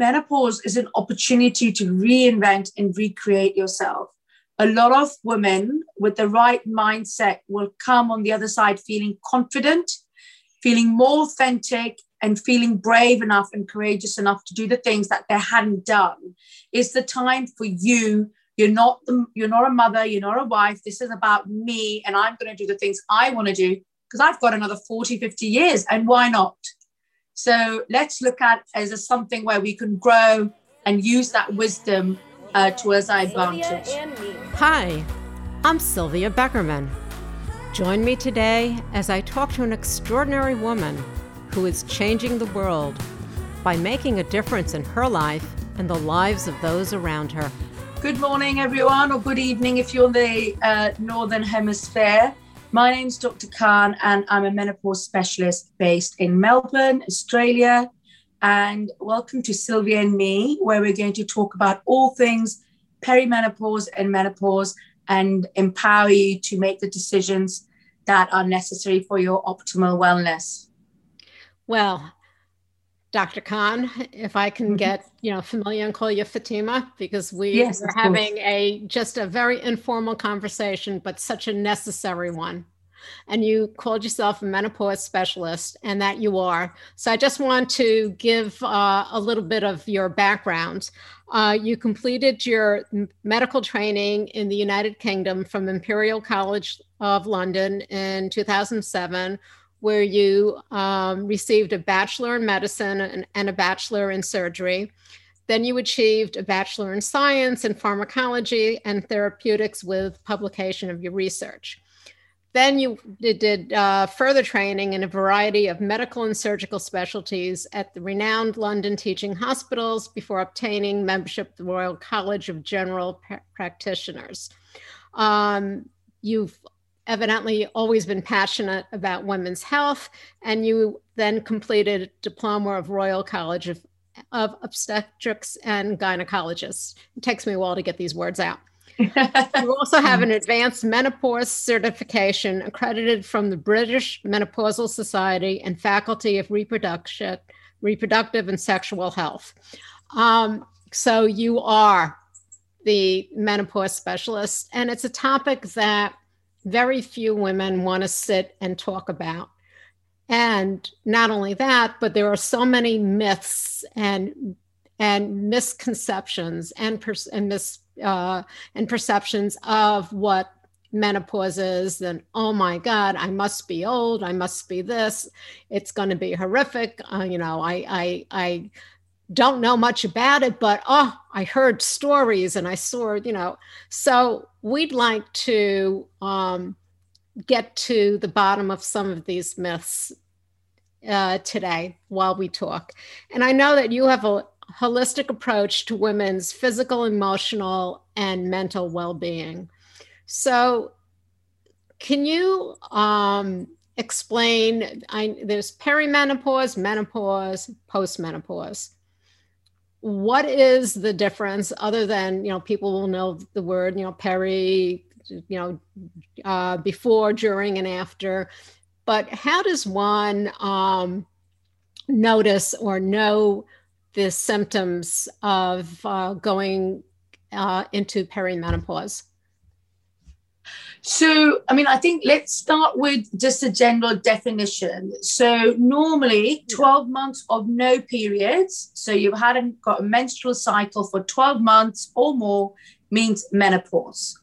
menopause is an opportunity to reinvent and recreate yourself. A lot of women with the right mindset will come on the other side feeling confident, feeling more authentic, and feeling brave enough and courageous enough to do the things that they hadn't done. It's the time for you. You're not the, you're not a mother, you're not a wife. This is about me, and I'm going to do the things I want to do because I've got another 40, 50 years, and why not? So let's look at as a something where we can grow and use that wisdom uh, towards our advantage. Hi, I'm Sylvia Beckerman. Join me today as I talk to an extraordinary woman who is changing the world by making a difference in her life and the lives of those around her. Good morning, everyone, or good evening if you're in the uh, Northern Hemisphere. My name is Dr. Khan, and I'm a menopause specialist based in Melbourne, Australia. And welcome to Sylvia and Me, where we're going to talk about all things perimenopause and menopause and empower you to make the decisions that are necessary for your optimal wellness. Well, Dr. Khan, if I can mm-hmm. get you know familiar and call you Fatima because we yes, are having a just a very informal conversation, but such a necessary one. And you called yourself a menopause specialist, and that you are. So I just want to give uh, a little bit of your background. Uh, you completed your medical training in the United Kingdom from Imperial College of London in 2007 where you um, received a bachelor in medicine and, and, a bachelor in surgery. Then you achieved a bachelor in science and pharmacology and therapeutics with publication of your research. Then you did uh, further training in a variety of medical and surgical specialties at the renowned London teaching hospitals before obtaining membership at the Royal College of General Practitioners. Um, you've evidently always been passionate about women's health, and you then completed a diploma of Royal College of, of Obstetrics and Gynecologists. It takes me a while to get these words out. you also have an advanced menopause certification accredited from the British Menopausal Society and Faculty of Reproduction, Reproductive and Sexual Health. Um, so you are the menopause specialist, and it's a topic that very few women want to sit and talk about. And not only that, but there are so many myths and and misconceptions and per, and mis uh, and perceptions of what menopause is. Then, oh my God, I must be old. I must be this. It's going to be horrific. Uh, you know, I I I don't know much about it, but oh, I heard stories and I saw, you know. So we'd like to um, get to the bottom of some of these myths uh, today while we talk. And I know that you have a holistic approach to women's physical, emotional, and mental well being. So, can you um, explain? I, there's perimenopause, menopause, postmenopause what is the difference other than you know people will know the word you know peri you know uh, before during and after. But how does one um, notice or know the symptoms of uh, going uh, into perimenopause so, I mean, I think let's start with just a general definition. So, normally 12 months of no periods, so you hadn't got a menstrual cycle for 12 months or more, means menopause.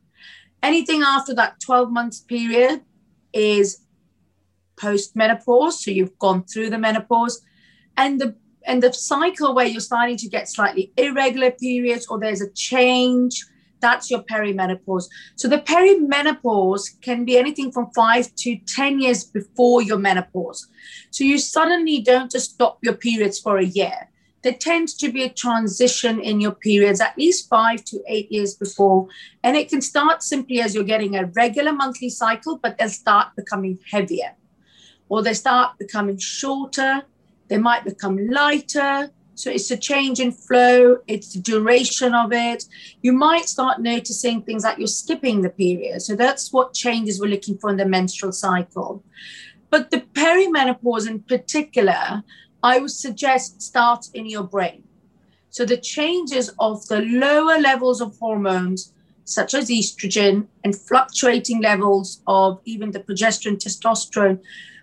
Anything after that 12 months period is postmenopause, so you've gone through the menopause, and the and the cycle where you're starting to get slightly irregular periods or there's a change that's your perimenopause. So the perimenopause can be anything from five to 10 years before your menopause. So you suddenly don't just stop your periods for a year. There tends to be a transition in your periods at least five to eight years before. And it can start simply as you're getting a regular monthly cycle, but they'll start becoming heavier or they start becoming shorter. They might become lighter so it's a change in flow, it's the duration of it. You might start noticing things like you're skipping the period. So that's what changes we're looking for in the menstrual cycle. But the perimenopause in particular, I would suggest starts in your brain. So the changes of the lower levels of hormones, such as estrogen, and fluctuating levels of even the progesterone, testosterone,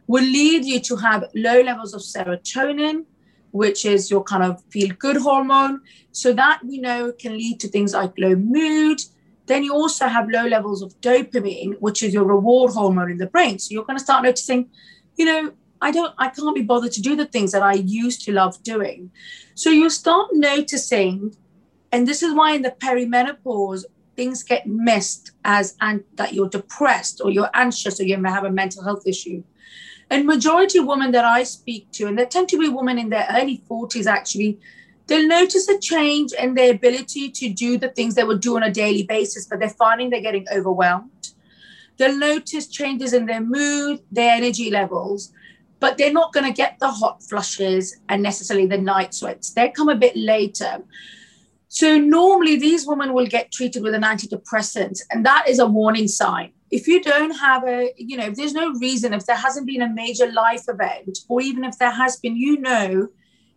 will lead you to have low levels of serotonin, which is your kind of feel good hormone. So that we know can lead to things like low mood. Then you also have low levels of dopamine, which is your reward hormone in the brain. So you're going to start noticing, you know, I don't, I can't be bothered to do the things that I used to love doing. So you start noticing, and this is why in the perimenopause, things get missed as and that you're depressed or you're anxious or you may have a mental health issue. And majority of women that I speak to, and they tend to be women in their early 40s actually, they'll notice a change in their ability to do the things they would do on a daily basis, but they're finding they're getting overwhelmed. They'll notice changes in their mood, their energy levels, but they're not going to get the hot flushes and necessarily the night sweats. They come a bit later. So normally these women will get treated with an antidepressant, and that is a warning sign. If you don't have a, you know, if there's no reason, if there hasn't been a major life event, or even if there has been, you know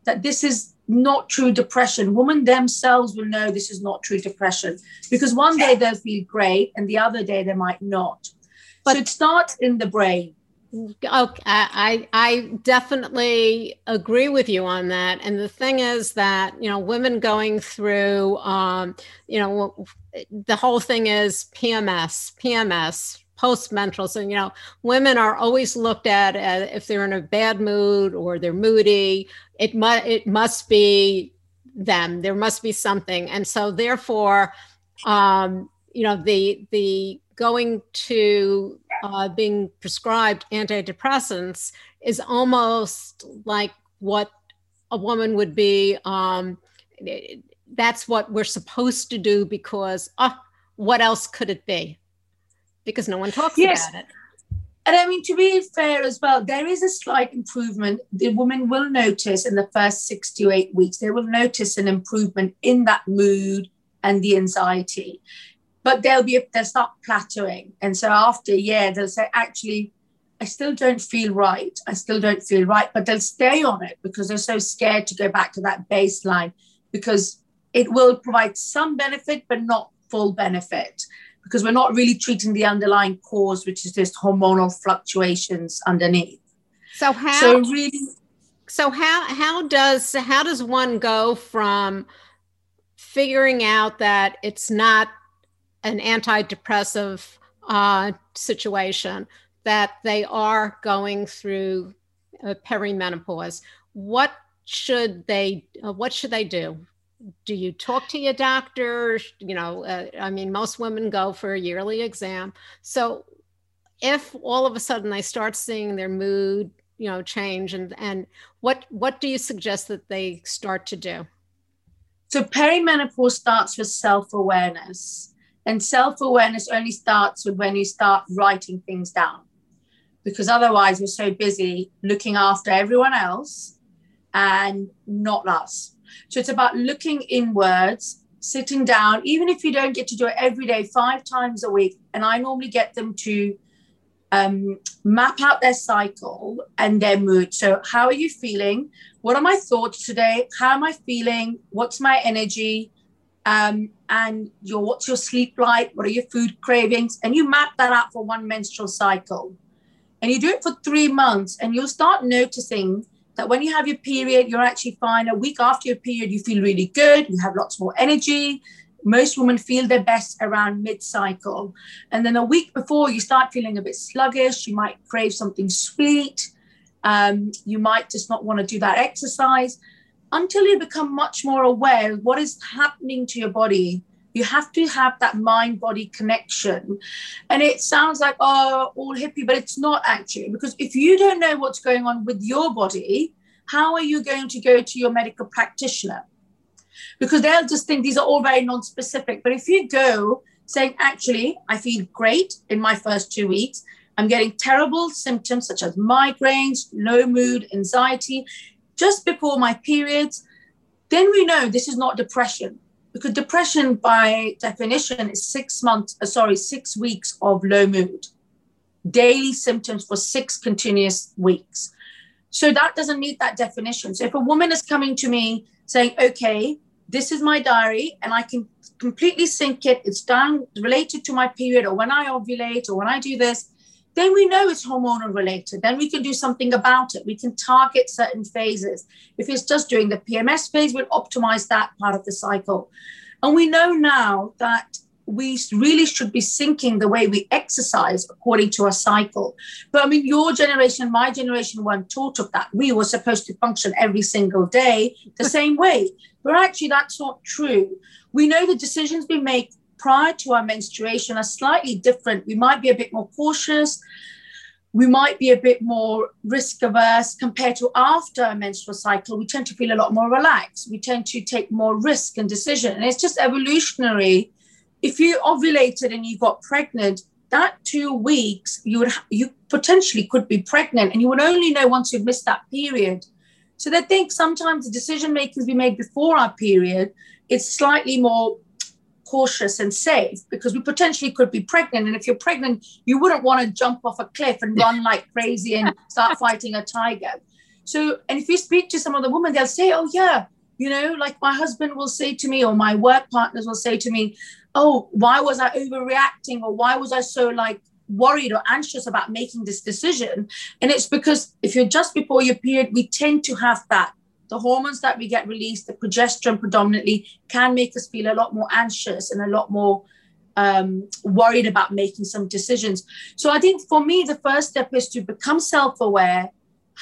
that this is not true depression. Women themselves will know this is not true depression because one day they'll feel great and the other day they might not. But so it starts in the brain. Okay, I I definitely agree with you on that. And the thing is that you know women going through um, you know the whole thing is PMS, PMS, postmenstrual. So you know women are always looked at as if they're in a bad mood or they're moody. It must it must be them. There must be something. And so therefore, um, you know the the going to uh, being prescribed antidepressants is almost like what a woman would be. Um, that's what we're supposed to do because uh, what else could it be? Because no one talks yes. about it. And I mean, to be fair as well, there is a slight improvement. The woman will notice in the first six to eight weeks, they will notice an improvement in that mood and the anxiety but they'll be they'll start plateauing. And so after a year they'll say actually i still don't feel right. I still don't feel right. But they'll stay on it because they're so scared to go back to that baseline because it will provide some benefit but not full benefit because we're not really treating the underlying cause which is just hormonal fluctuations underneath. So how so really so how how does how does one go from figuring out that it's not an antidepressive uh, situation, that they are going through uh, perimenopause. What should they? Uh, what should they do? Do you talk to your doctor? You know, uh, I mean, most women go for a yearly exam. So, if all of a sudden they start seeing their mood, you know, change, and and what what do you suggest that they start to do? So perimenopause starts with self awareness. And self awareness only starts with when you start writing things down, because otherwise we're so busy looking after everyone else and not us. So it's about looking inwards, sitting down, even if you don't get to do it every day, five times a week. And I normally get them to um, map out their cycle and their mood. So, how are you feeling? What are my thoughts today? How am I feeling? What's my energy? Um, and your what's your sleep like? What are your food cravings? And you map that out for one menstrual cycle. And you do it for three months and you'll start noticing that when you have your period you're actually fine. A week after your period you feel really good you have lots more energy. Most women feel their best around mid-cycle. And then a week before you start feeling a bit sluggish you might crave something sweet. Um, you might just not want to do that exercise until you become much more aware of what is happening to your body you have to have that mind body connection. And it sounds like oh all hippie but it's not actually because if you don't know what's going on with your body how are you going to go to your medical practitioner? Because they'll just think these are all very non-specific but if you go saying actually i feel great in my first two weeks. I'm getting terrible symptoms such as migraines low mood anxiety just before my periods, then we know this is not depression because depression by definition is six months, uh, sorry, six weeks of low mood, daily symptoms for six continuous weeks. So that doesn't meet that definition. So if a woman is coming to me saying, okay, this is my diary and I can completely sync it. It's done related to my period or when I ovulate or when I do this, then we know it's hormonal related. Then we can do something about it. We can target certain phases. If it's just during the PMS phase, we'll optimize that part of the cycle. And we know now that we really should be syncing the way we exercise according to our cycle. But I mean, your generation, my generation weren't taught of that. We were supposed to function every single day the same way. But actually, that's not true. We know the decisions we make prior to our menstruation are slightly different. We might be a bit more cautious. We might be a bit more risk averse compared to after a menstrual cycle. We tend to feel a lot more relaxed. We tend to take more risk and decision. And it's just evolutionary if you ovulated and you got pregnant, that two weeks you would you potentially could be pregnant, and you would only know once you've missed that period. So they think sometimes the decision makings we made before our period, it's slightly more cautious and safe because we potentially could be pregnant. And if you're pregnant, you wouldn't want to jump off a cliff and run like crazy and start fighting a tiger. So, and if you speak to some of the women, they'll say, Oh, yeah, you know, like my husband will say to me, or my work partners will say to me, oh, why was I overreacting or why was I so like worried or anxious about making this decision? And it's because if you're just before your period, we tend to have that. The hormones that we get released, the progesterone predominantly, can make us feel a lot more anxious and a lot more um, worried about making some decisions. So I think for me, the first step is to become self aware,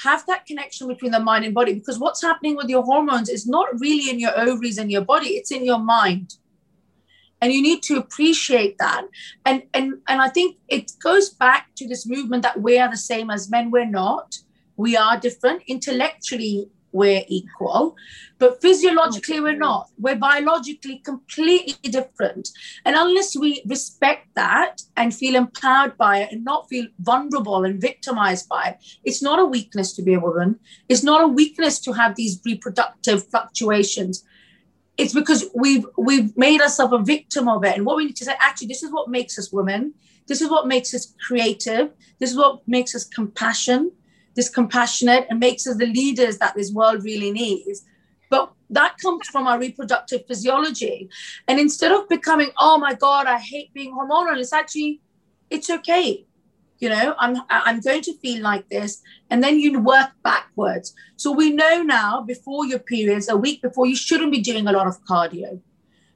have that connection between the mind and body, because what's happening with your hormones is not really in your ovaries and your body, it's in your mind. And you need to appreciate that. And and and i think it goes back to this movement that we are the same as men we're not. We are different. Intellectually we're equal but physiologically we're not. We're biologically completely different. And unless we respect that and feel empowered by it and not feel vulnerable and victimized by it it's not a weakness to be a woman. It's not a weakness to have these reproductive fluctuations. It's because we've we've made ourselves a victim of it. And what we need to say actually this is what makes us women. This is what makes us creative. This is what makes us compassion this compassionate and makes us the leaders that this world really needs. But that comes from our reproductive physiology. And instead of becoming oh my god i hate being hormonal it's actually it's okay. You know i'm i'm going to feel like this. And then you work backwards. So we know now before your periods a week before you shouldn't be doing a lot of cardio.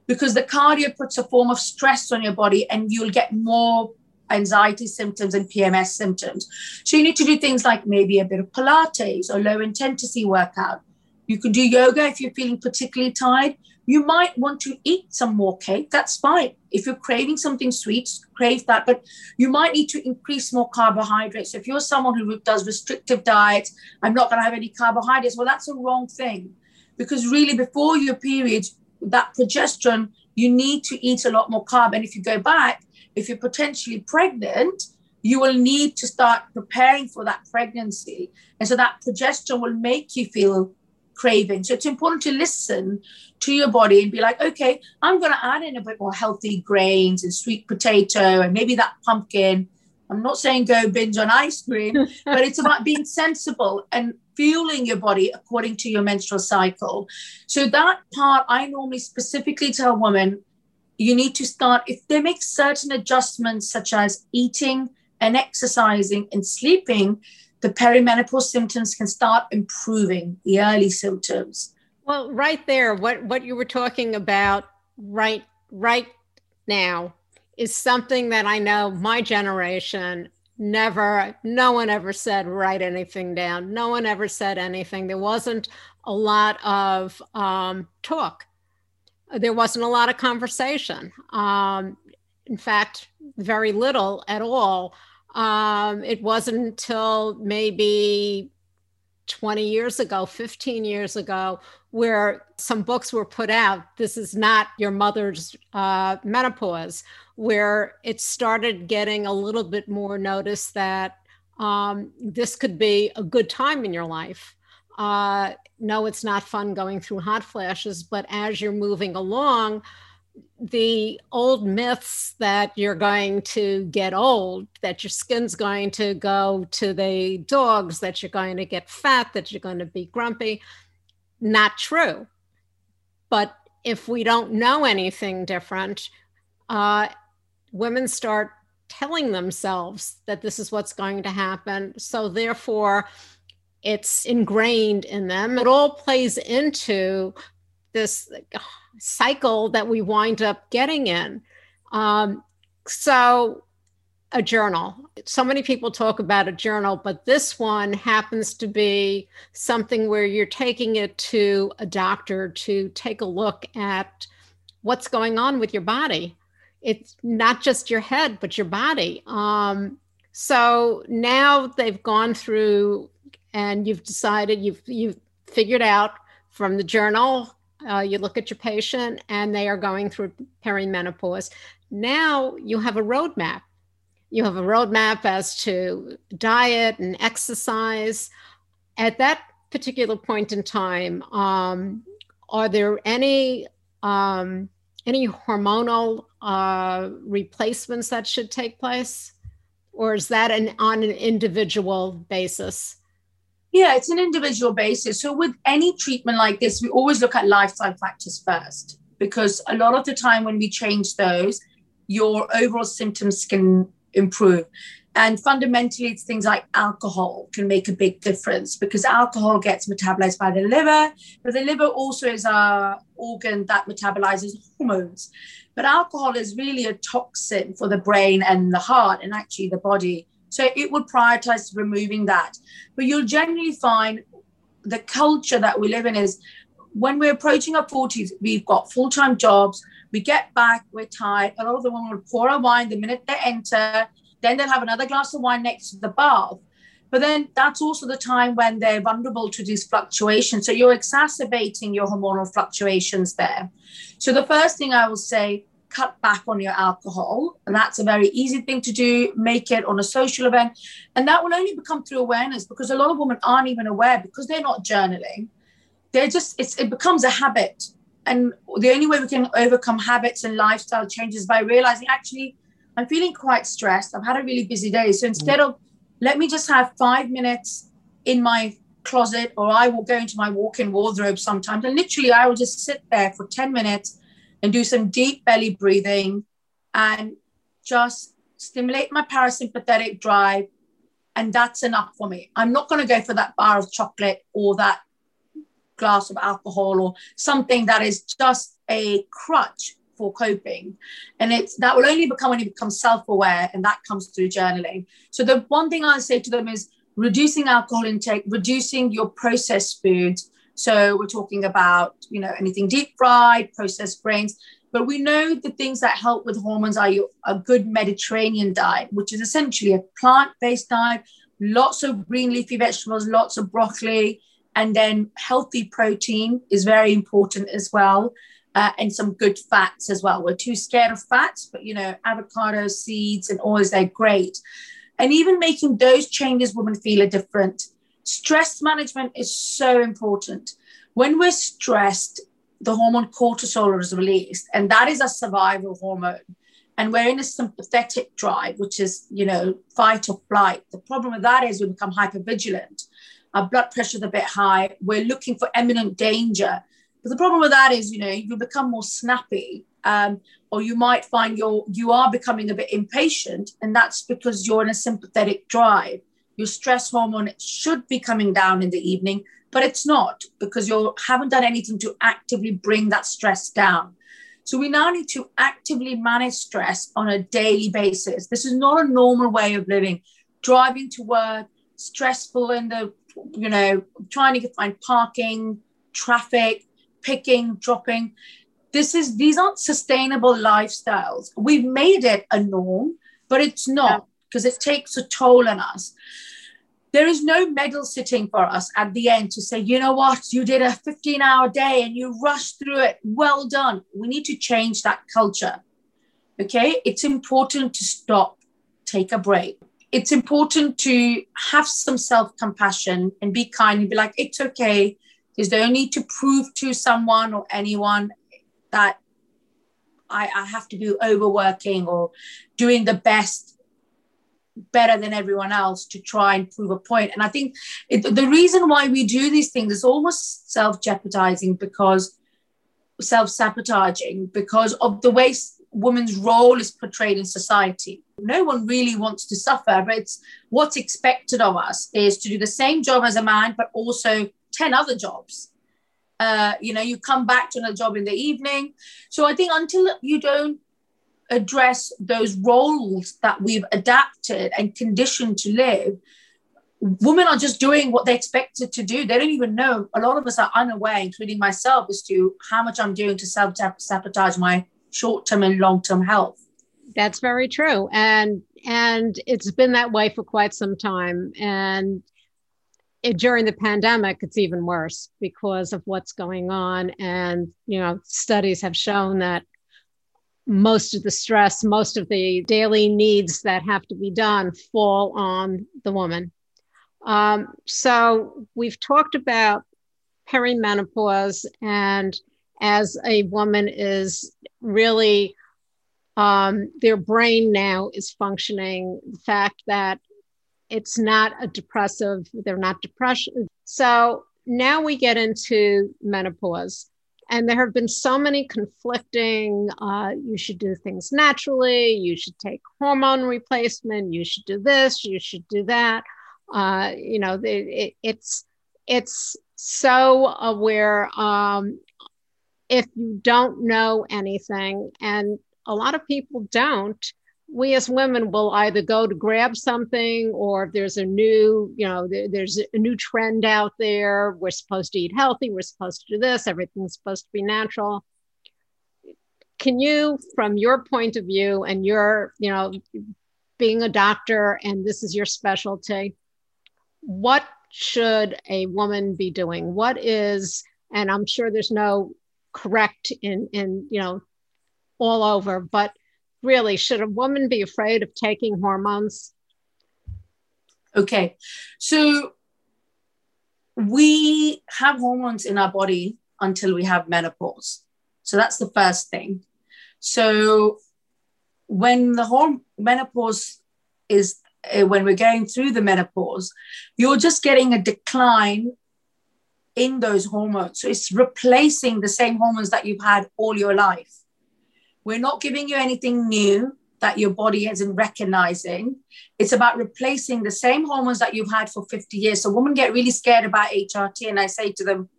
Because the cardio puts a form of stress on your body and you'll get more anxiety symptoms and pms symptoms so you need to do things like maybe a bit of pilates or low intensity workout you can do yoga if you're feeling particularly tired you might want to eat some more cake. That's fine. If you're craving something sweet, crave that. But you might need to increase more carbohydrates. So if you're someone who does restrictive diets, I'm not going to have any carbohydrates. Well, that's a wrong thing. Because really, before your period, that progesterone, you need to eat a lot more carb. And if you go back, if you're potentially pregnant, you will need to start preparing for that pregnancy. And so that progesterone will make you feel craving. So it's important to listen to your body and be like, okay, I'm going to add in a bit more healthy grains and sweet potato and maybe that pumpkin. I'm not saying go binge on ice cream, but it's about being sensible and fueling your body according to your menstrual cycle. So that part, I normally specifically tell women, you need to start if they make certain adjustments such as eating and exercising and sleeping, the perimenopause symptoms can start improving the early symptoms. Well, right there, what, what you were talking about right right now is something that I know my generation never, no one ever said write anything down. No one ever said anything. There wasn't a lot of um, talk. There wasn't a lot of conversation. Um, in fact, very little at all. Um, it wasn't until maybe 20 years ago, 15 years ago, where some books were put out. This is not your mother's uh, menopause, where it started getting a little bit more notice that um, this could be a good time in your life. Uh, no, it's not fun going through hot flashes, but as you're moving along, the old myths that you're going to get old, that your skin's going to go to the dogs, that you're going to get fat, that you're going to be grumpy, not true. But if we don't know anything different, uh, women start telling themselves that this is what's going to happen. So, therefore, it's ingrained in them. It all plays into this cycle that we wind up getting in. Um, so, a journal. So many people talk about a journal, but this one happens to be something where you're taking it to a doctor to take a look at what's going on with your body. It's not just your head, but your body. Um, so now they've gone through and you've decided you've you've figured out from the journal uh, you look at your patient and they are going through perimenopause. Now you have a roadmap. You have a roadmap as to diet and exercise. At that particular point in time um, are there any um, any hormonal uh, replacements that should take place? Or is that an on an individual basis yeah, it's an individual basis. So with any treatment like this, we always look at lifestyle factors first because a lot of the time when we change those, your overall symptoms can improve. And fundamentally, it's things like alcohol can make a big difference because alcohol gets metabolized by the liver, but the liver also is a organ that metabolizes hormones. But alcohol is really a toxin for the brain and the heart and actually the body. So it would prioritize removing that. But you'll generally find the culture that we live in is when we're approaching our 40s, we've got full time jobs. We get back, we're tired. A lot of the women will pour a wine the minute they enter. Then they'll have another glass of wine next to the bath. But then that's also the time when they're vulnerable to these fluctuations. So you're exacerbating your hormonal fluctuations there. So the first thing I will say cut back on your alcohol. And that's a very easy thing to do. Make it on a social event. And that will only become through awareness because a lot of women aren't even aware because they're not journaling. They're just, it becomes a habit. And the only way we can overcome habits and lifestyle changes by realizing actually, I'm feeling quite stressed. I've had a really busy day. So instead of let me just have five minutes in my closet, or I will go into my walk in wardrobe sometimes. And literally, I will just sit there for 10 minutes and do some deep belly breathing and just stimulate my parasympathetic drive. And that's enough for me. I'm not going to go for that bar of chocolate or that glass of alcohol or something that is just a crutch for coping. And it's that will only become when you become self-aware, and that comes through journaling. So the one thing I say to them is reducing alcohol intake, reducing your processed foods, so we're talking about, you know, anything deep fried, processed grains. But we know the things that help with hormones are your, a good Mediterranean diet, which is essentially a plant-based diet, lots of green leafy vegetables, lots of broccoli, and then healthy protein is very important as well. Uh, and some good fats as well. We're too scared of fats, but you know, avocado, seeds, and oils, they're great. And even making those changes, women feel a different stress management is so important. When we're stressed, the hormone cortisol is released, and that is a survival hormone. And we're in a sympathetic drive, which is, you know, fight or flight. The problem with that is we become hypervigilant. Our blood pressure is a bit high. We're looking for imminent danger. But the problem with that is, you know, you become more snappy, um, or you might find you're you are becoming a bit impatient, and that's because you're in a sympathetic drive your stress hormone should be coming down in the evening, but it's not because you haven't done anything to actively bring that stress down. So we now need to actively manage stress on a daily basis. This is not a normal way of living. Driving to work, stressful in the, you know, trying to find parking, traffic, picking, dropping. This is these aren't sustainable lifestyles. We've made it a norm, but it's not because it takes a toll on us. There is no medal sitting for us at the end to say, you know what, you did a 15 hour day and you rushed through it. Well done. We need to change that culture. Okay. It's important to stop, take a break. It's important to have some self compassion and be kind and be like, it's okay. There's no need to prove to someone or anyone that I, I have to be overworking or doing the best better than everyone else to try and prove a point. And I think it, the reason why we do these things is almost self jeopardizing because self-sabotaging because of the way women's role is portrayed in society. No one really wants to suffer, but it's what's expected of us is to do the same job as a man, but also 10 other jobs. Uh, you know, you come back to another job in the evening. So I think until you don't address those roles that we've adapted and conditioned to live, women are just doing what they're expected to do. They don't even know. A lot of us are unaware, including myself, as to how much I'm doing to self sabotage my short term and long term health. That's very true, and and it's been that way for quite some time. And it, during the pandemic, it's even worse because of what's going on. And you know, studies have shown that most of the stress, most of the daily needs that have to be done fall on the woman um, so we've talked about perimenopause, and as a woman is really um, their brain now is functioning. The fact that it's not a depressive, they're not depression. So now we get into menopause. And there have been so many conflicting, uh, you should do things naturally, you should take hormone replacement, you should do this, you should do that. Uh, you know, it, it, it's it's so aware. Um, if you don't know anything, and a lot of people don't, we as women will either go to grab something or if there's a new you know there, there's a new trend out there we're supposed to eat healthy we're supposed to do this everything's supposed to be natural can you from your point of view and your you know being a doctor and this is your specialty what should a woman be doing? What is, and I'm sure there's no correct in, in, you know, all over, but really, should a woman be afraid of taking hormones? Okay. So we have hormones in our body until we have menopause. So that's the first thing. So when the hormone menopause is uh, when we're going through the menopause, you're just getting a decline in those hormones. So it's replacing the same hormones that you've had all your life. We're not giving you anything new that your body isn't recognizing. It's about replacing the same hormones that you've had for 50 years. So women get really scared about HRT, and I say to them,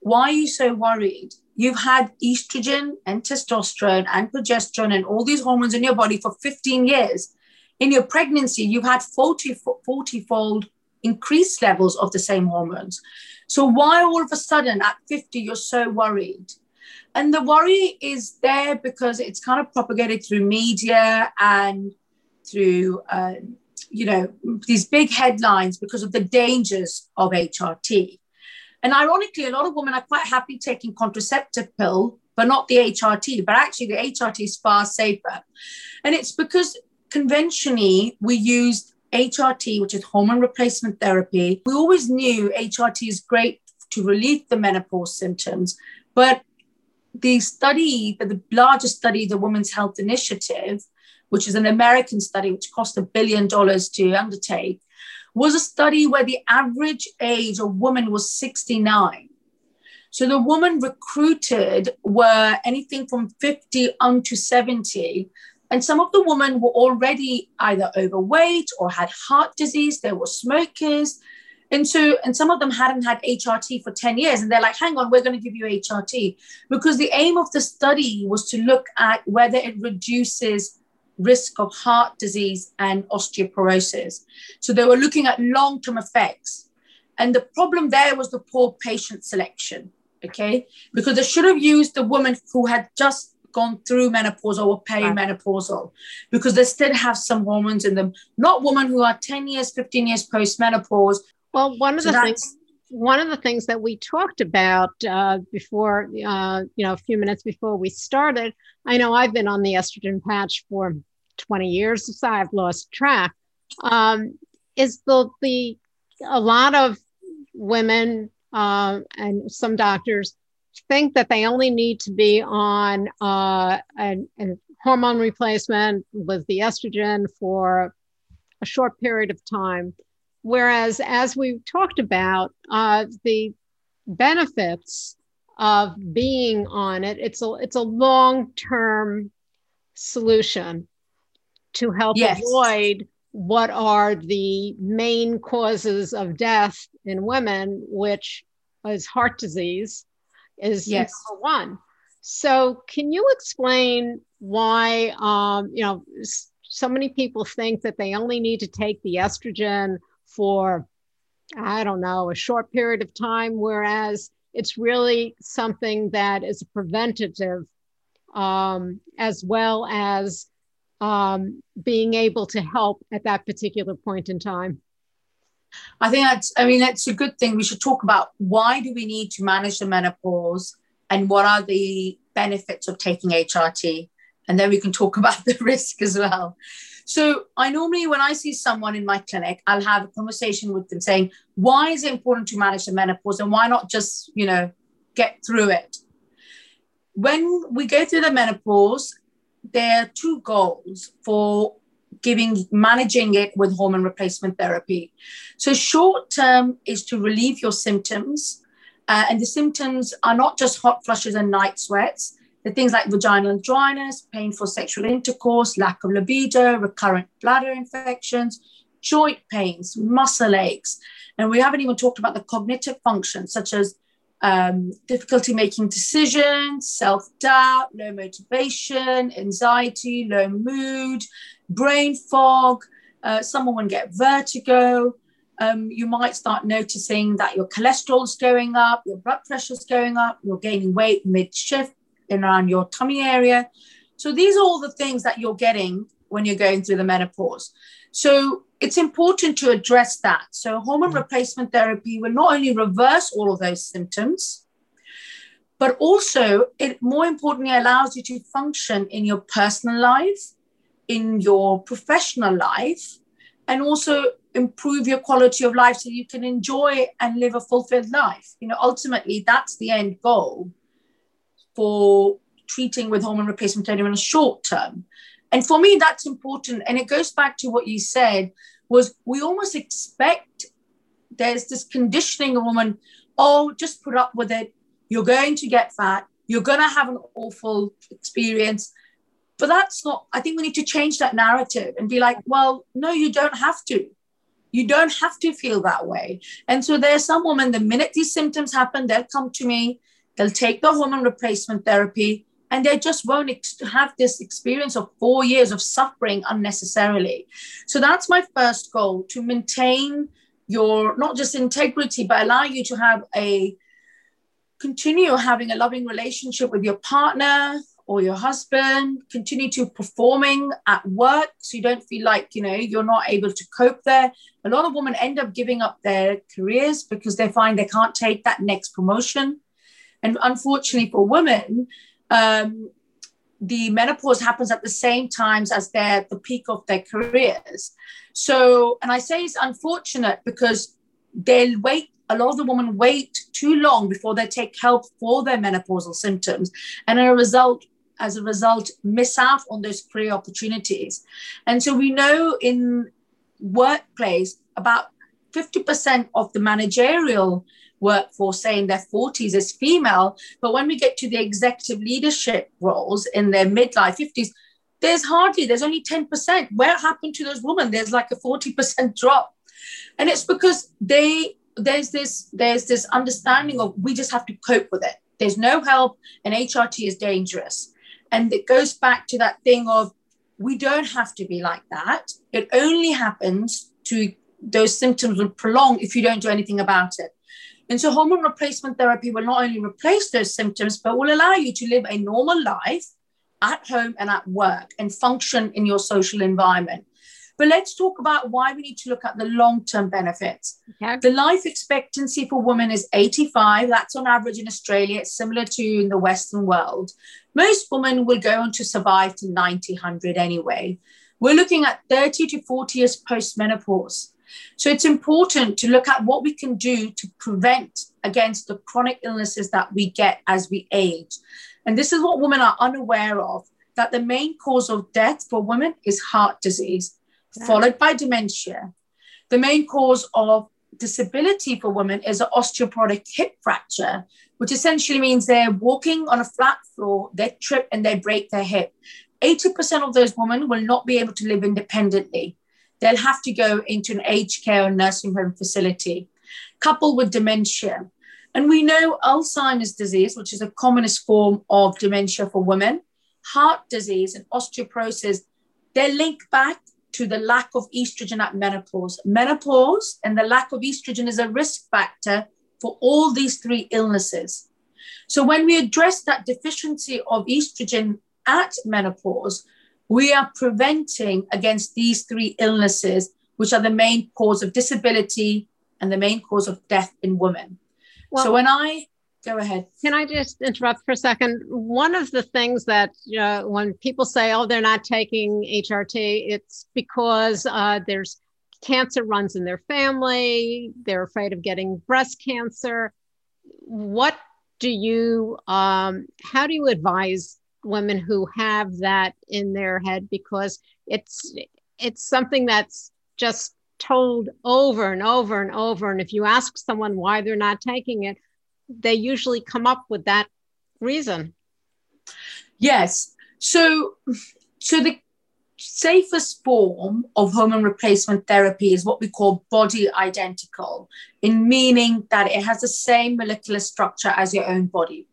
why are you so worried? You've had estrogen and testosterone and progesterone and all these hormones in your body for 15 years in your pregnancy, you've had 40, 40 fold increased levels of the same hormones. So, why all of a sudden at 50 you're so worried? And the worry is there because it's kind of propagated through media and through, uh, you know, these big headlines because of the dangers of HRT. And ironically, a lot of women are quite happy taking contraceptive pill, but not the HRT. But actually, the HRT is far safer. And it's because conventionally, we used HRT, which is hormone replacement therapy. We always knew HRT is great to relieve the menopause symptoms, but the study, the largest study, the Women's Health Initiative, which is an American study which cost a billion dollars to undertake, was a study where the average age of women was 69. So the women recruited were anything from 50 on to 70 and some of the women were already either overweight or had heart disease, they were smokers. And so, and some of them hadn't had HRT for 10 years. And they're like, hang on, we're going to give you HRT. Because the aim of the study was to look at whether it reduces risk of heart disease and osteoporosis. So they were looking at long term effects. And the problem there was the poor patient selection. Okay. Because they should have used the woman who had just gone through menopause or perimenopausal because they still have some hormones in them. Not women who are 10 years, 15 years post menopause. Well, one of so the things one of the things that we talked about uh, before, uh, you know, a few minutes before we started, I know I've been on the estrogen patch for 20 years, so I've lost track. Um, is the the a lot of women uh, and some doctors think that they only need to be on uh, a, a hormone replacement with the estrogen for a short period of time. Whereas, as we talked about, uh, the benefits of being on it. It's a it's a long term solution to help yes. avoid what are the main causes of death in women, which is heart disease, is yes. number one. So, can you explain why, um, you know, so many people think that they only need to take the estrogen for, I don't know, a short period of time, whereas it's really something that is preventative um, as well as um, being able to help at that particular point in time. I think that's, I mean, that's a good thing. We should talk about why do we need to manage the menopause and what are the benefits of taking HRT? And then we can talk about the risk as well. So I normally, when I see someone in my clinic, I'll have a conversation with them saying, why is it important to manage the menopause and why not just, you know, get through it? When we go through the menopause, there are two goals for giving managing it with hormone replacement therapy. So short term is to relieve your symptoms, uh, and the symptoms are not just hot flushes and night sweats. The things like vaginal dryness, painful sexual intercourse, lack of libido, recurrent bladder infections, joint pains, muscle aches, and we haven't even talked about the cognitive functions such as um, difficulty making decisions, self doubt, low motivation, anxiety, low mood, brain fog. Uh, someone will get vertigo. Um, you might start noticing that your cholesterol is going up, your blood pressure is going up, you're gaining weight mid shift around your tummy area. So these are all the things that you're getting when you're going through the menopause. So it's important to address that. So, hormone mm. replacement therapy will not only reverse all of those symptoms, but also it more importantly allows you to function in your personal life, in your professional life, and also improve your quality of life so you can enjoy and live a fulfilled life. You know, ultimately, that's the end goal for treating with hormone replacement therapy in a short term. And for me, that's important. And it goes back to what you said was we almost expect there's this conditioning a woman, oh, just put up with it. You're going to get fat. You're going to have an awful experience. But that's not, I think we need to change that narrative and be like, well, no, you don't have to. You don't have to feel that way. And so there's some women, the minute these symptoms happen, they'll come to me, they'll take the hormone replacement therapy, and they just won't ex- have this experience of four years of suffering unnecessarily. So that's my first goal to maintain your not just integrity, but allow you to have a continue having a loving relationship with your partner or your husband, continue to performing at work so you don't feel like you know you're not able to cope there. A lot of women end up giving up their careers because they find they can't take that next promotion. And unfortunately for women, um, the menopause happens at the same times as they're the peak of their careers. So, and I say it's unfortunate because they'll wait, a lot of the women wait too long before they take help for their menopausal symptoms. And as a result, as a result, miss out on those career opportunities. And so we know in workplace about 50% of the managerial workforce, say in their 40s, is female. But when we get to the executive leadership roles in their midlife 50s, there's hardly, there's only 10%. Where happened to those women? There's like a 40% drop. And it's because they there's this there's this understanding of we just have to cope with it. There's no help, and HRT is dangerous. And it goes back to that thing of we don't have to be like that. It only happens to those symptoms will prolong if you don't do anything about it. And so hormone replacement therapy will not only replace those symptoms, but will allow you to live a normal life at home and at work and function in your social environment. But let's talk about why we need to look at the long term benefits. Okay. The life expectancy for women is 85. That's on average in Australia. It's similar to in the Western world. Most women will go on to survive to 90, 100 anyway. We're looking at 30 to 40 years post menopause. So it's important to look at what we can do to prevent against the chronic illnesses that we get as we age. And this is what women are unaware of that the main cause of death for women is heart disease, followed by dementia. The main cause of disability for women is an osteoporotic hip fracture, which essentially means they're walking on a flat floor, they trip and they break their hip. 80% of those women will not be able to live independently. They'll have to go into an aged care or nursing home facility, coupled with dementia. And we know Alzheimer's disease, which is the commonest form of dementia for women, heart disease, and osteoporosis, they link back to the lack of estrogen at menopause. Menopause and the lack of estrogen is a risk factor for all these three illnesses. So when we address that deficiency of estrogen at menopause, we are preventing against these three illnesses, which are the main cause of disability and the main cause of death in women. Well, so when I go ahead. Can I just interrupt for a second? One of the things that uh, when people say, oh, they're not taking HRT, it's because uh, there's cancer runs in their family, they're afraid of getting breast cancer. What do you, um, how do you advise women who have that in their head? Because it's, it's something that's just told over and over and over. And if you ask someone why they're not taking it, they usually come up with that reason. Yes. So, so the safest form of hormone replacement therapy is what we call body identical, in meaning that it has the same molecular structure as your own body,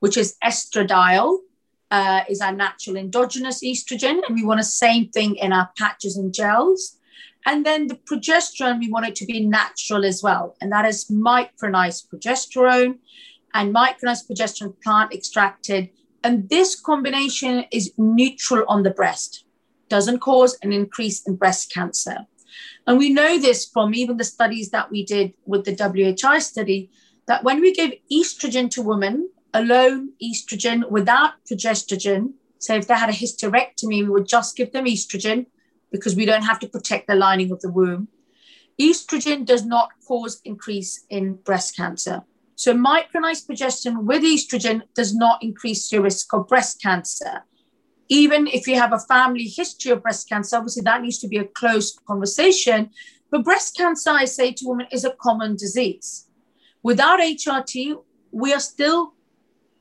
which is estradiol, uh, is our natural endogenous estrogen, and we want the same thing in our patches and gels. And then the progesterone, we want it to be natural as well. And that is micronized progesterone and micronized progesterone plant extracted. And this combination is neutral on the breast, doesn't cause an increase in breast cancer. And we know this from even the studies that we did with the WHI study that when we give estrogen to women, alone estrogen without progesterone, so if they had a hysterectomy, we would just give them estrogen because we don't have to protect the lining of the womb. Estrogen does not cause increase in breast cancer. So micronized progesterone with estrogen does not increase your risk of breast cancer. Even if you have a family history of breast cancer, obviously that needs to be a close conversation. But breast cancer, I say to women, is a common disease. Without HRT, we are still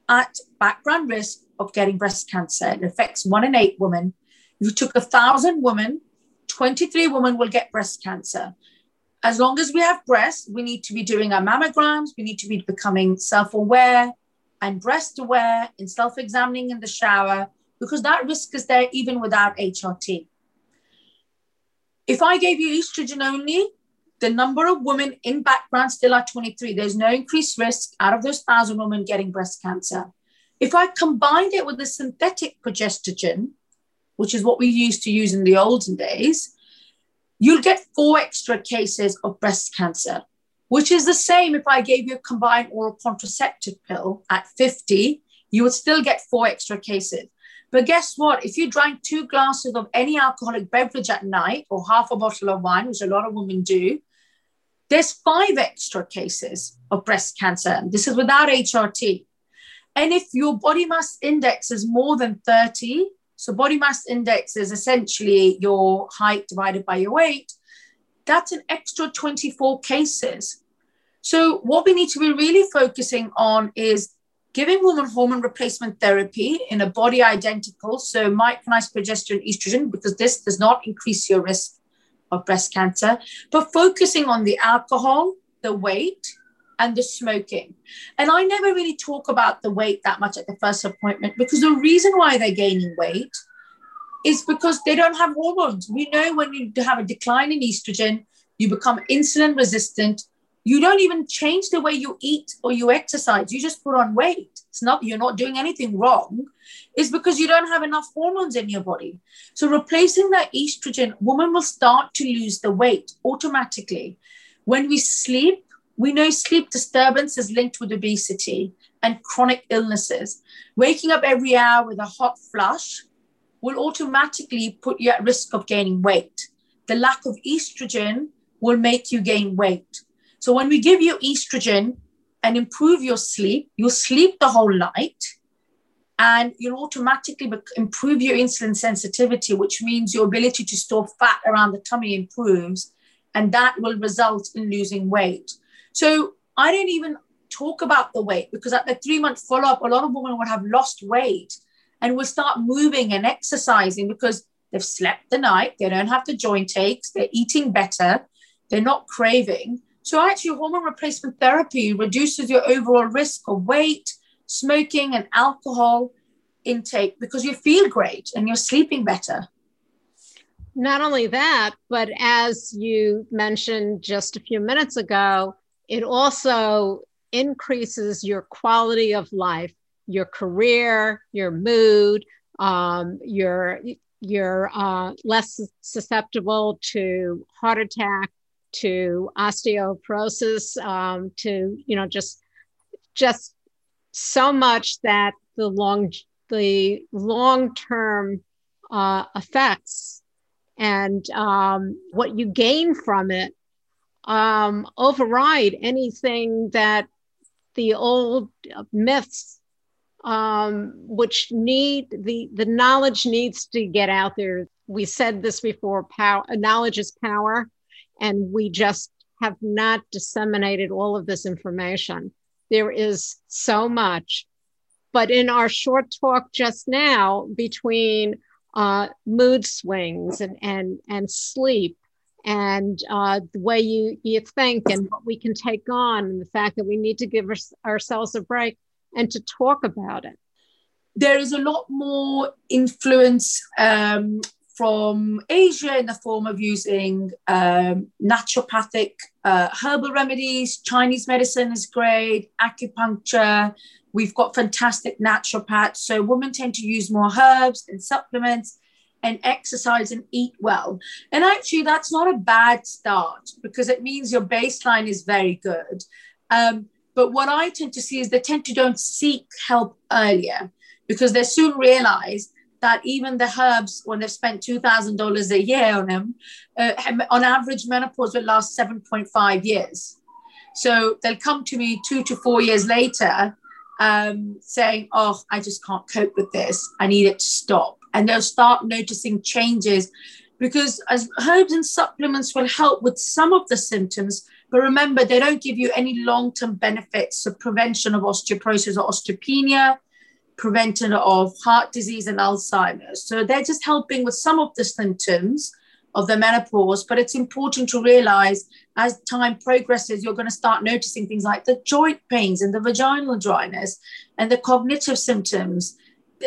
at background risk of getting breast cancer. It affects one in eight women If you took a thousand women, 23 women will get breast cancer. As long as we have breasts, we need to be doing our mammograms, we need to be becoming self aware and breast aware and self examining in the shower because that risk is there even without HRT. If I gave you estrogen only, the number of women in background still are 23. There's no increased risk out of those thousand women getting breast cancer. If I combined it with the synthetic progesterone, which is what we used to use in the olden days, you'll get four extra cases of breast cancer, which is the same if I gave you a combined oral contraceptive pill at 50, you would still get four extra cases. But guess what? If you drank two glasses of any alcoholic beverage at night or half a bottle of wine, which a lot of women do, there's five extra cases of breast cancer. This is without HRT. And if your body mass index is more than 30, so body mass index is essentially your height divided by your weight. That's an extra 24 cases. So what we need to be really focusing on is giving women hormone replacement therapy in a body identical, so micronized progesterone estrogen, because this does not increase your risk of breast cancer, but focusing on the alcohol, the weight, and the smoking. And I never really talk about the weight that much at the first appointment because the reason why they're gaining weight is because they don't have hormones. We know when you have a decline in estrogen, you become insulin resistant. You don't even change the way you eat or you exercise. You just put on weight. It's not, you're not doing anything wrong. It's because you don't have enough hormones in your body. So replacing that estrogen, woman will start to lose the weight automatically. When we sleep, we know sleep disturbance is linked with obesity and chronic illnesses. Waking up every hour with a hot flush will automatically put you at risk of gaining weight. The lack of estrogen will make you gain weight. So when we give you estrogen and improve your sleep, you'll sleep the whole night and you'll automatically improve your insulin sensitivity, which means your ability to store fat around the tummy improves and that will result in losing weight. So I didn't even talk about the weight because at the three month follow up, a lot of women would have lost weight and will start moving and exercising because they've slept the night, they don't have the joint aches, they're eating better, they're not craving. So actually, hormone replacement therapy reduces your overall risk of weight, smoking, and alcohol intake because you feel great and you're sleeping better. Not only that, but as you mentioned just a few minutes ago, it also increases your quality of life, your career, your mood, um, your you're uh, less susceptible to heart attack, to osteoporosis, um, to you know just just so much that the long the long term uh, effects and um, what you gain from it um, override anything that the old myths um, which need the the knowledge needs to get out there. We said this before power knowledge is power and we just have not disseminated all of this information there is so much but in our short talk just now between uh, mood swings and, and, and sleep and uh, the way you, you think and what we can take on and the fact that we need to give ourselves a break and to talk about it. There is a lot more influence um, from Asia in the form of using um, naturopathic uh, herbal remedies. Chinese medicine is great, acupuncture. We've got fantastic naturopaths. So women tend to use more herbs and supplements and exercise and eat well. And actually, that's not a bad start because it means your baseline is very good. Um, but what I tend to see is they tend to don't seek help earlier because they soon realize that even the herbs, when they've spent $2,000 a year on them, uh, on average, menopause will last 7.5 years. So they'll come to me two to four years later um, saying, Oh, I just can't cope with this. I need it to stop. And they'll start noticing changes because as herbs and supplements will help with some of the symptoms, but remember, they don't give you any long term benefits of prevention of osteoporosis or osteopenia, prevention of heart disease and Alzheimer's. So they're just helping with some of the symptoms of the menopause. But it's important to realize as time progresses, you're going to start noticing things like the joint pains and the vaginal dryness and the cognitive symptoms.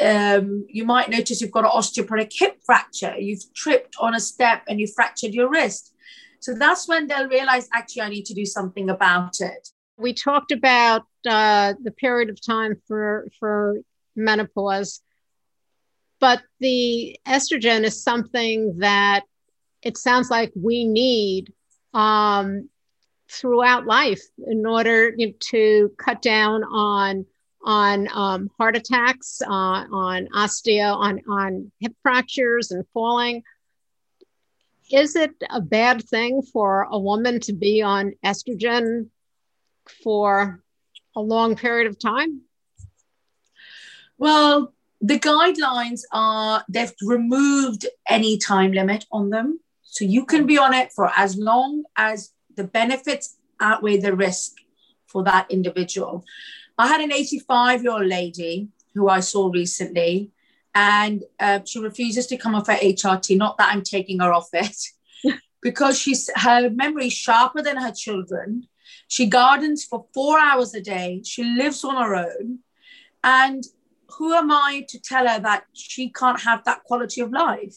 Um, you might notice you've got an osteoporotic hip fracture, you've tripped on a step and you fractured your wrist. So that's when they'll realize, actually, I need to do something about it. We talked about uh, the period of time for, for menopause, but the estrogen is something that it sounds like we need um, throughout life in order you know, to cut down on on um, heart attacks, uh, on osteo, on on hip fractures and falling. Is it a bad thing for a woman to be on estrogen for a long period of time? Well, the guidelines are they've removed any time limit on them. So you can be on it for as long as the benefits outweigh the risk for that individual. I had an 85 year old lady who I saw recently, and uh, she refuses to come off her HRT. Not that I'm taking her off it, because she's her memory is sharper than her children. She gardens for four hours a day. She lives on her own, and who am I to tell her that she can't have that quality of life?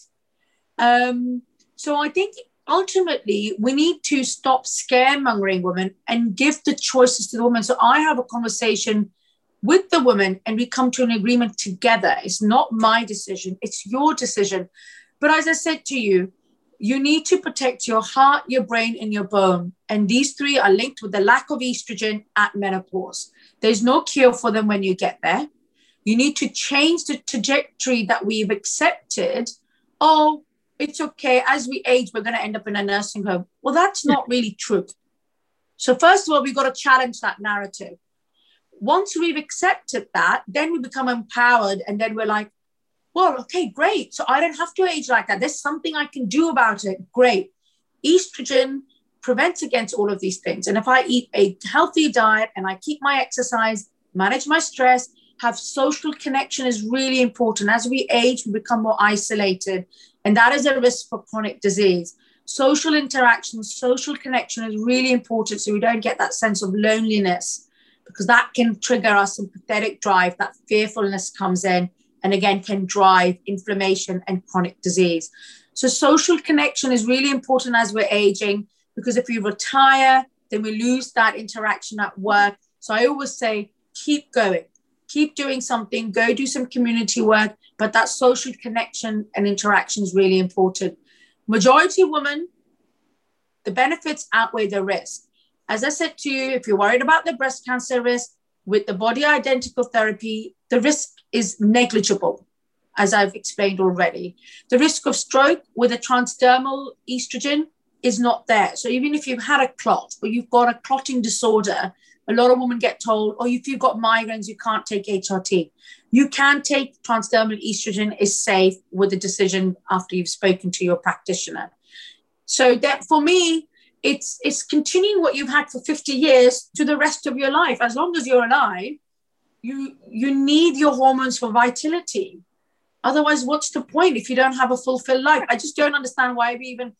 Um, so I think ultimately we need to stop scaremongering women and give the choices to the women. So I have a conversation with the woman and we come to an agreement together. It's not my decision, it's your decision. But as I said to you, you need to protect your heart, your brain, and your bone. And these three are linked with the lack of estrogen at menopause. There's no cure for them when you get there. You need to change the trajectory that we've accepted. Oh, it's okay. As we age, we're going to end up in a nursing home. Well, that's not really true. So, first of all, we've got to challenge that narrative. Once we've accepted that, then we become empowered. And then we're like, well, okay, great. So I don't have to age like that. There's something I can do about it. Great. Estrogen prevents against all of these things. And if I eat a healthy diet and I keep my exercise, manage my stress, have social connection is really important. As we age, we become more isolated, and that is a risk for chronic disease. Social interaction, social connection is really important so we don't get that sense of loneliness because that can trigger our sympathetic drive, that fearfulness comes in, and again can drive inflammation and chronic disease. So, social connection is really important as we're aging because if we retire, then we lose that interaction at work. So, I always say, keep going, keep doing something, go do some community work, but that social connection and interaction is really important. Majority women, the benefits outweigh the risk. As I said to you, if you're worried about the breast cancer risk with the body identical therapy, the risk is negligible, as I've explained already. The risk of stroke with a transdermal estrogen is not there. So even if you've had a clot or you've got a clotting disorder, a lot of women get told, oh, if you've got migraines, you can't take HRT. You can take transdermal estrogen is safe with a decision after you've spoken to your practitioner. So that for me, it's it's continuing what you've had for 50 years to the rest of your life. As long as you're alive, you you need your hormones for vitality. Otherwise, what's the point if you don't have a fulfilled life? I just don't understand why we even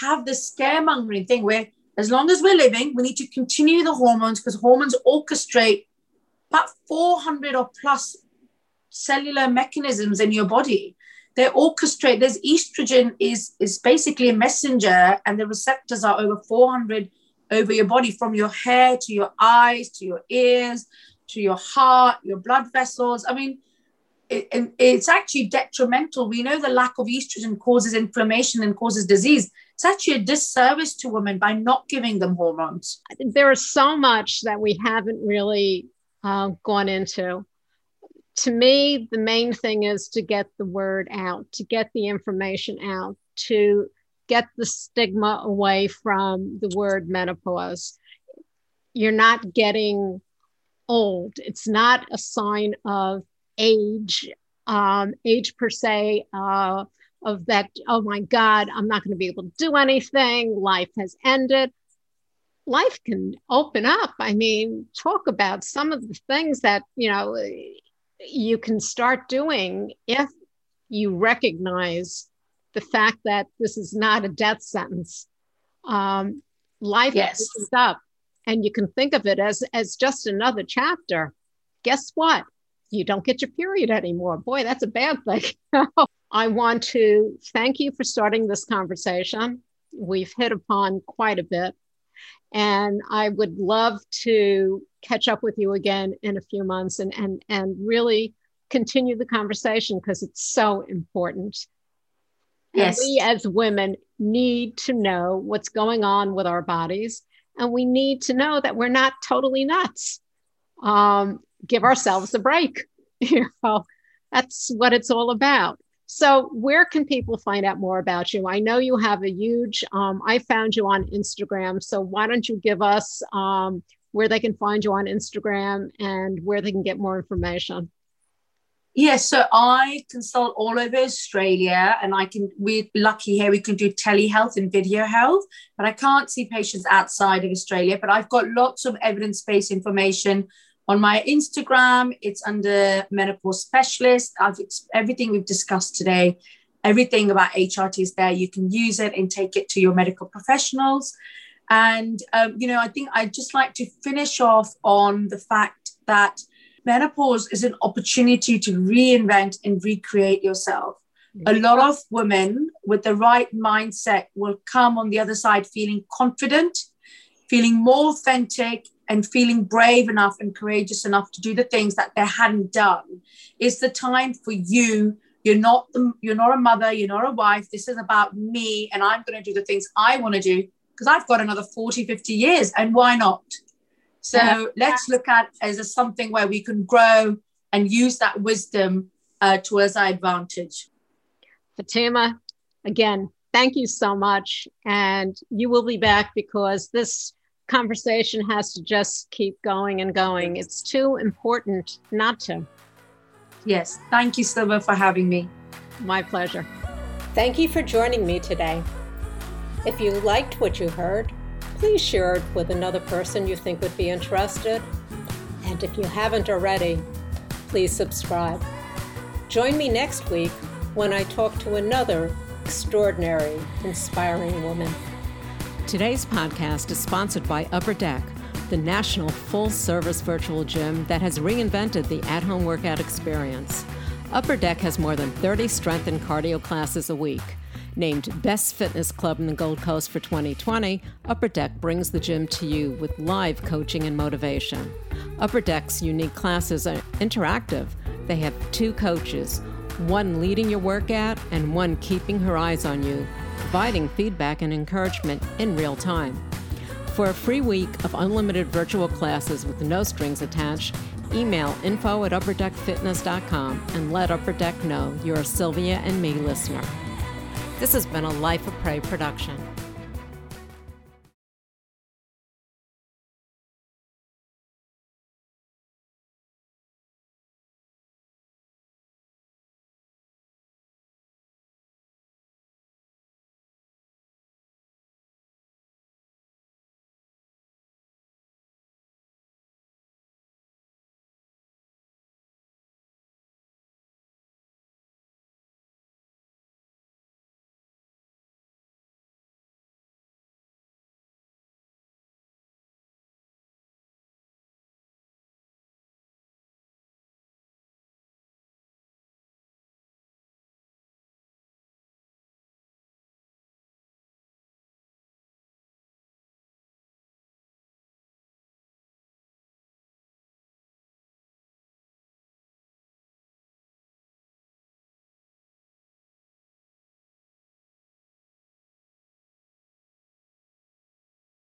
have this scaremongering thing where as long as we're living, we need to continue the hormones because hormones orchestrate about 400 or plus cellular mechanisms in your body. They orchestrate. There's estrogen is is basically a messenger, and the receptors are over 400 over your body, from your hair to your eyes to your ears to your heart, your blood vessels. I mean, it, it's actually detrimental. We know the lack of estrogen causes inflammation and causes disease it's actually a disservice to women by not giving them hormones. There is so much that we haven't really uh, gone into. To me, the main thing is to get the word out, to get the information out, to get the stigma away from the word menopause. You're not getting old, it's not a sign of age, um, age per se. Uh, of that, oh my God, I'm not going to be able to do anything. Life has ended. Life can open up. I mean, talk about some of the things that, you know, you can start doing if you recognize the fact that this is not a death sentence. Um, life yes. opens up and you can think of it as, as just another chapter. Guess what? You don't get your period anymore. Boy, that's a bad thing. I want to thank you for starting this conversation. We've hit upon quite a bit. And I would love to catch up with you again in a few months and, and, and really continue the conversation because it's so important. Yes. And we as women need to know what's going on with our bodies. And we need to know that we're not totally nuts. Um, give ourselves a break. You know, that's what it's all about. So, where can people find out more about you? I know you have a huge, um, I found you on Instagram. So, why don't you give us um, where they can find you on Instagram and where they can get more information? Yes, so I consult all over Australia, and I can. We're lucky here; we can do telehealth and video health, but I can't see patients outside of Australia. But I've got lots of evidence-based information on my Instagram, it's under menopause specialist. I've everything we've discussed today, everything about HRT is there. You can use it and take it to your medical professionals. And um, you know, I think I'd just like to finish off on the fact that menopause is an opportunity to reinvent and recreate yourself. A lot of women with the right mindset will come on the other side feeling confident, feeling more authentic, and feeling brave enough and courageous enough to do the things that they hadn't done is the time for you. You're not the, you're not a mother you're not a wife. This is about me and i'm going to do the things i want to do because i've got another 40 50 years and why not? So yeah. let's look at as a something where we can grow and use that wisdom uh, towards our advantage. Fatima again thank you so much and you will be back because this conversation has to just keep going and going. It's too important not to. Yes. Thank you, Sylvia, for having me. My pleasure. Thank you for joining me today. If you liked what you heard, please share it with another person you think would be interested. And if you haven't already, please subscribe. Join me next week when I talk to another extraordinary, inspiring woman. Today's podcast is sponsored by Upper Deck, the national full service virtual gym that has reinvented the at home workout experience. Upper Deck has more than 30 strength and cardio classes a week. Named Best Fitness Club in the Gold Coast for 2020, Upper Deck brings the gym to you with live coaching and motivation. Upper Deck's unique classes are interactive. They have two coaches, one leading your workout and one keeping her eyes on you, providing feedback and encouragement in real time. For a free week of unlimited virtual classes with no strings attached, email info at upperdeckfitness.com and let Upper Deck know you're a Sylvia and me listener. This has been a Life of Prey production.